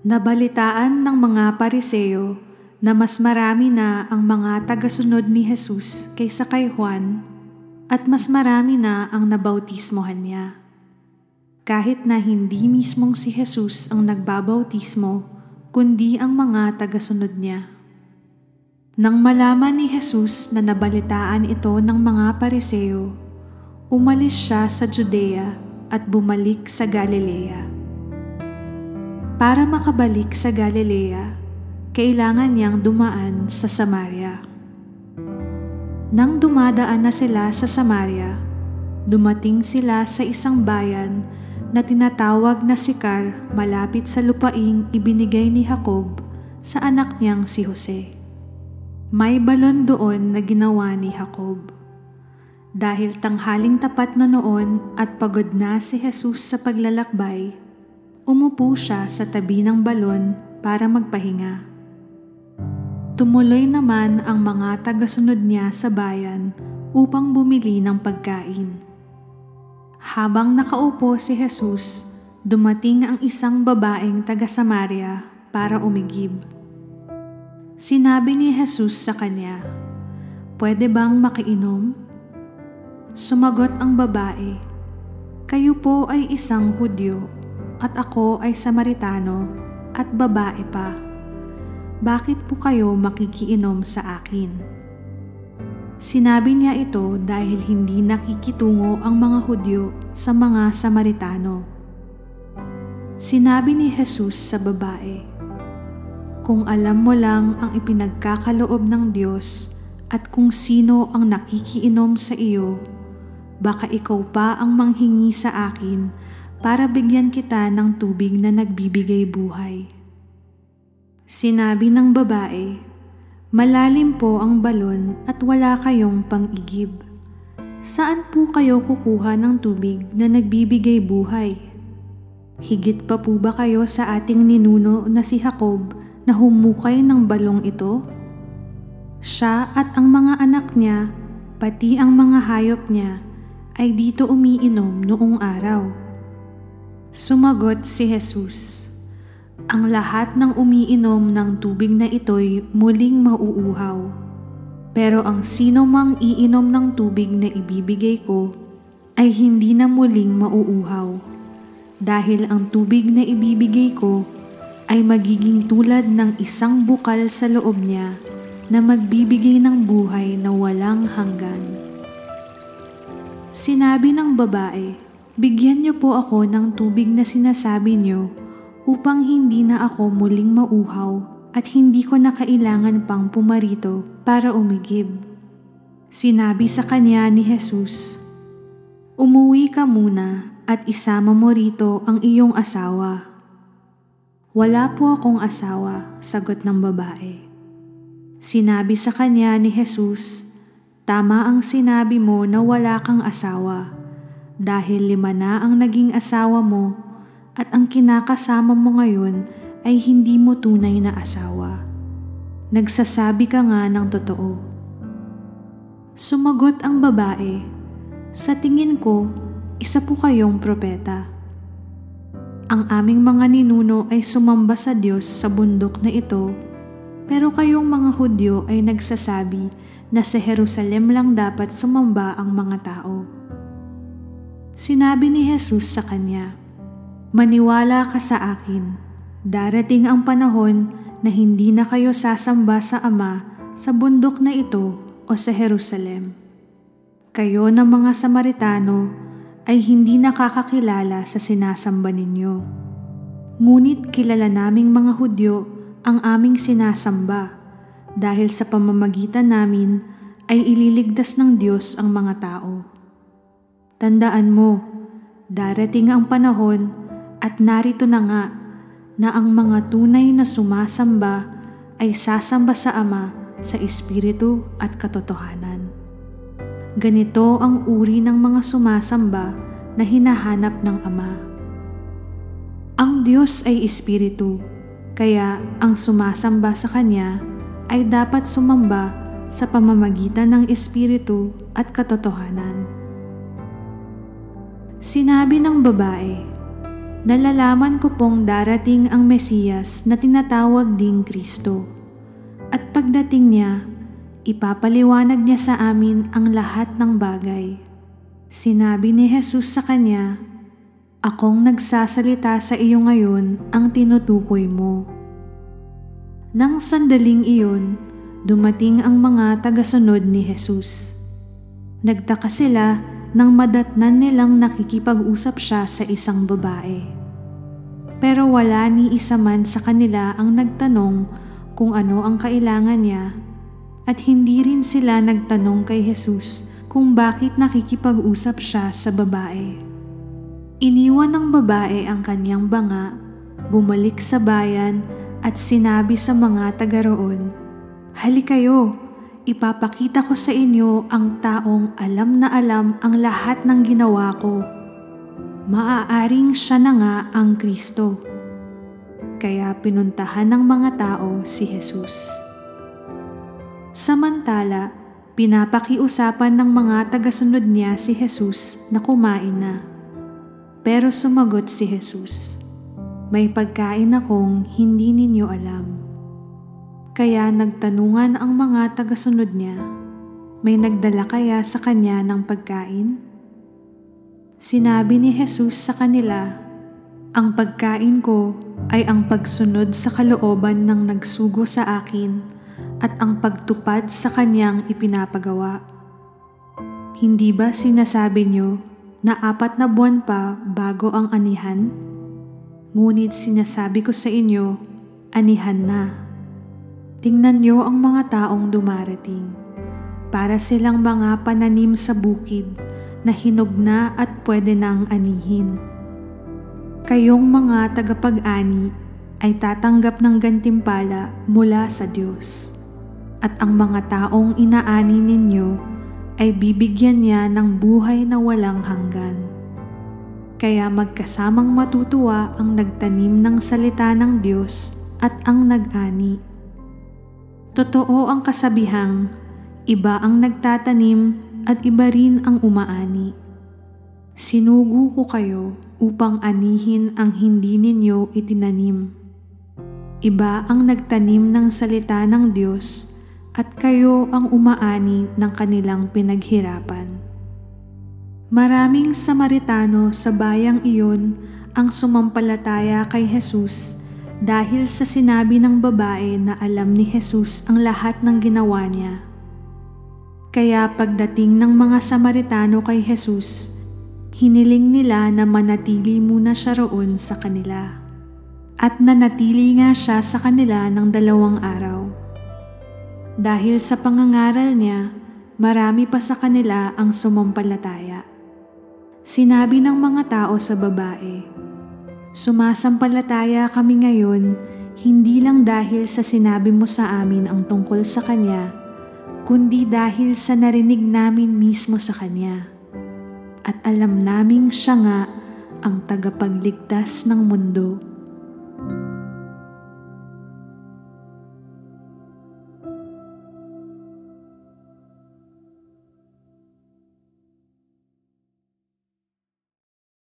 Nabalitaan ng mga pariseo na mas marami na ang mga tagasunod ni Jesus kaysa kay Juan at mas marami na ang nabautismohan niya. Kahit na hindi mismong si Jesus ang nagbabautismo, kundi ang mga tagasunod niya. Nang malaman ni Jesus na nabalitaan ito ng mga pariseo, umalis siya sa Judea at bumalik sa Galilea. Para makabalik sa Galilea, kailangan niyang dumaan sa Samaria. Nang dumadaan na sila sa Samaria, dumating sila sa isang bayan na tinatawag na Sikar malapit sa lupaing ibinigay ni Jacob sa anak niyang si Jose. May balon doon na ginawa ni Jacob. Dahil tanghaling tapat na noon at pagod na si Jesus sa paglalakbay, Umupo siya sa tabi ng balon para magpahinga. Tumuloy naman ang mga tagasunod niya sa bayan upang bumili ng pagkain. Habang nakaupo si Jesus, dumating ang isang babaeng taga Samaria para umigib. Sinabi ni Jesus sa kanya, Pwede bang makiinom? Sumagot ang babae, Kayo po ay isang Hudyo at ako ay Samaritano at babae pa. Bakit po kayo makikiinom sa akin? Sinabi niya ito dahil hindi nakikitungo ang mga Hudyo sa mga Samaritano. Sinabi ni Jesus sa babae, Kung alam mo lang ang ipinagkakaloob ng Diyos at kung sino ang nakikiinom sa iyo, baka ikaw pa ang manghingi sa akin para bigyan kita ng tubig na nagbibigay buhay. Sinabi ng babae, Malalim po ang balon at wala kayong pang-igib. Saan po kayo kukuha ng tubig na nagbibigay buhay? Higit pa po ba kayo sa ating ninuno na si Jacob na humukay ng balong ito? Siya at ang mga anak niya, pati ang mga hayop niya, ay dito umiinom noong araw. Sumagot si Jesus, Ang lahat ng umiinom ng tubig na ito'y muling mauuhaw. Pero ang sino mang iinom ng tubig na ibibigay ko ay hindi na muling mauuhaw. Dahil ang tubig na ibibigay ko ay magiging tulad ng isang bukal sa loob niya na magbibigay ng buhay na walang hanggan. Sinabi ng babae, Bigyan niyo po ako ng tubig na sinasabi niyo upang hindi na ako muling mauhaw at hindi ko na kailangan pang pumarito para umigib. Sinabi sa kanya ni Jesus, Umuwi ka muna at isama mo rito ang iyong asawa. Wala po akong asawa, sagot ng babae. Sinabi sa kanya ni Jesus, Tama ang sinabi mo na wala kang asawa dahil lima na ang naging asawa mo at ang kinakasama mo ngayon ay hindi mo tunay na asawa. Nagsasabi ka nga ng totoo. Sumagot ang babae, Sa tingin ko, isa po kayong propeta. Ang aming mga ninuno ay sumamba sa Diyos sa bundok na ito, pero kayong mga Hudyo ay nagsasabi na sa Jerusalem lang dapat sumamba ang mga tao. Sinabi ni Jesus sa kanya, Maniwala ka sa akin, darating ang panahon na hindi na kayo sasamba sa Ama sa bundok na ito o sa Jerusalem. Kayo ng mga Samaritano ay hindi nakakakilala sa sinasamba ninyo. Ngunit kilala naming mga Hudyo ang aming sinasamba dahil sa pamamagitan namin ay ililigtas ng Diyos ang mga tao. Tandaan mo, darating ang panahon at narito na nga na ang mga tunay na sumasamba ay sasamba sa Ama sa Espiritu at katotohanan. Ganito ang uri ng mga sumasamba na hinahanap ng Ama. Ang Diyos ay Espiritu, kaya ang sumasamba sa Kanya ay dapat sumamba sa pamamagitan ng Espiritu at katotohanan. Sinabi ng babae, Nalalaman ko pong darating ang Mesiyas na tinatawag ding Kristo. At pagdating niya, ipapaliwanag niya sa amin ang lahat ng bagay. Sinabi ni Jesus sa kanya, Akong nagsasalita sa iyo ngayon ang tinutukoy mo. Nang sandaling iyon, dumating ang mga tagasunod ni Jesus. Nagtaka sila nang madatnan nilang nakikipag-usap siya sa isang babae. Pero wala ni isa man sa kanila ang nagtanong kung ano ang kailangan niya at hindi rin sila nagtanong kay Jesus kung bakit nakikipag-usap siya sa babae. Iniwan ng babae ang kanyang banga, bumalik sa bayan at sinabi sa mga taga roon, Halikayo, ipapakita ko sa inyo ang taong alam na alam ang lahat ng ginawa ko. Maaaring siya na nga ang Kristo. Kaya pinuntahan ng mga tao si Jesus. Samantala, pinapakiusapan ng mga tagasunod niya si Jesus na kumain na. Pero sumagot si Jesus, May pagkain akong hindi ninyo alam. Kaya nagtanungan ang mga tagasunod niya, may nagdala kaya sa kanya ng pagkain? Sinabi ni Jesus sa kanila, Ang pagkain ko ay ang pagsunod sa kalooban ng nagsugo sa akin at ang pagtupad sa kanyang ipinapagawa. Hindi ba sinasabi niyo na apat na buwan pa bago ang anihan? Ngunit sinasabi ko sa inyo, anihan na. Tingnan niyo ang mga taong dumarating. Para silang mga pananim sa bukid na hinog na at pwede nang anihin. Kayong mga tagapag-ani ay tatanggap ng gantimpala mula sa Diyos. At ang mga taong inaani ninyo ay bibigyan niya ng buhay na walang hanggan. Kaya magkasamang matutuwa ang nagtanim ng salita ng Diyos at ang nag-ani. Totoo ang kasabihang, iba ang nagtatanim at iba rin ang umaani. Sinugo ko kayo upang anihin ang hindi ninyo itinanim. Iba ang nagtanim ng salita ng Diyos at kayo ang umaani ng kanilang pinaghirapan. Maraming Samaritano sa bayang iyon ang sumampalataya kay Jesus dahil sa sinabi ng babae na alam ni Jesus ang lahat ng ginawa niya. Kaya pagdating ng mga Samaritano kay Jesus, hiniling nila na manatili muna siya roon sa kanila. At nanatili nga siya sa kanila ng dalawang araw. Dahil sa pangangaral niya, marami pa sa kanila ang sumampalataya. Sinabi ng mga tao sa babae, Sumasampalataya kami ngayon hindi lang dahil sa sinabi mo sa amin ang tungkol sa Kanya, kundi dahil sa narinig namin mismo sa Kanya. At alam naming siya nga ang tagapagligtas ng mundo.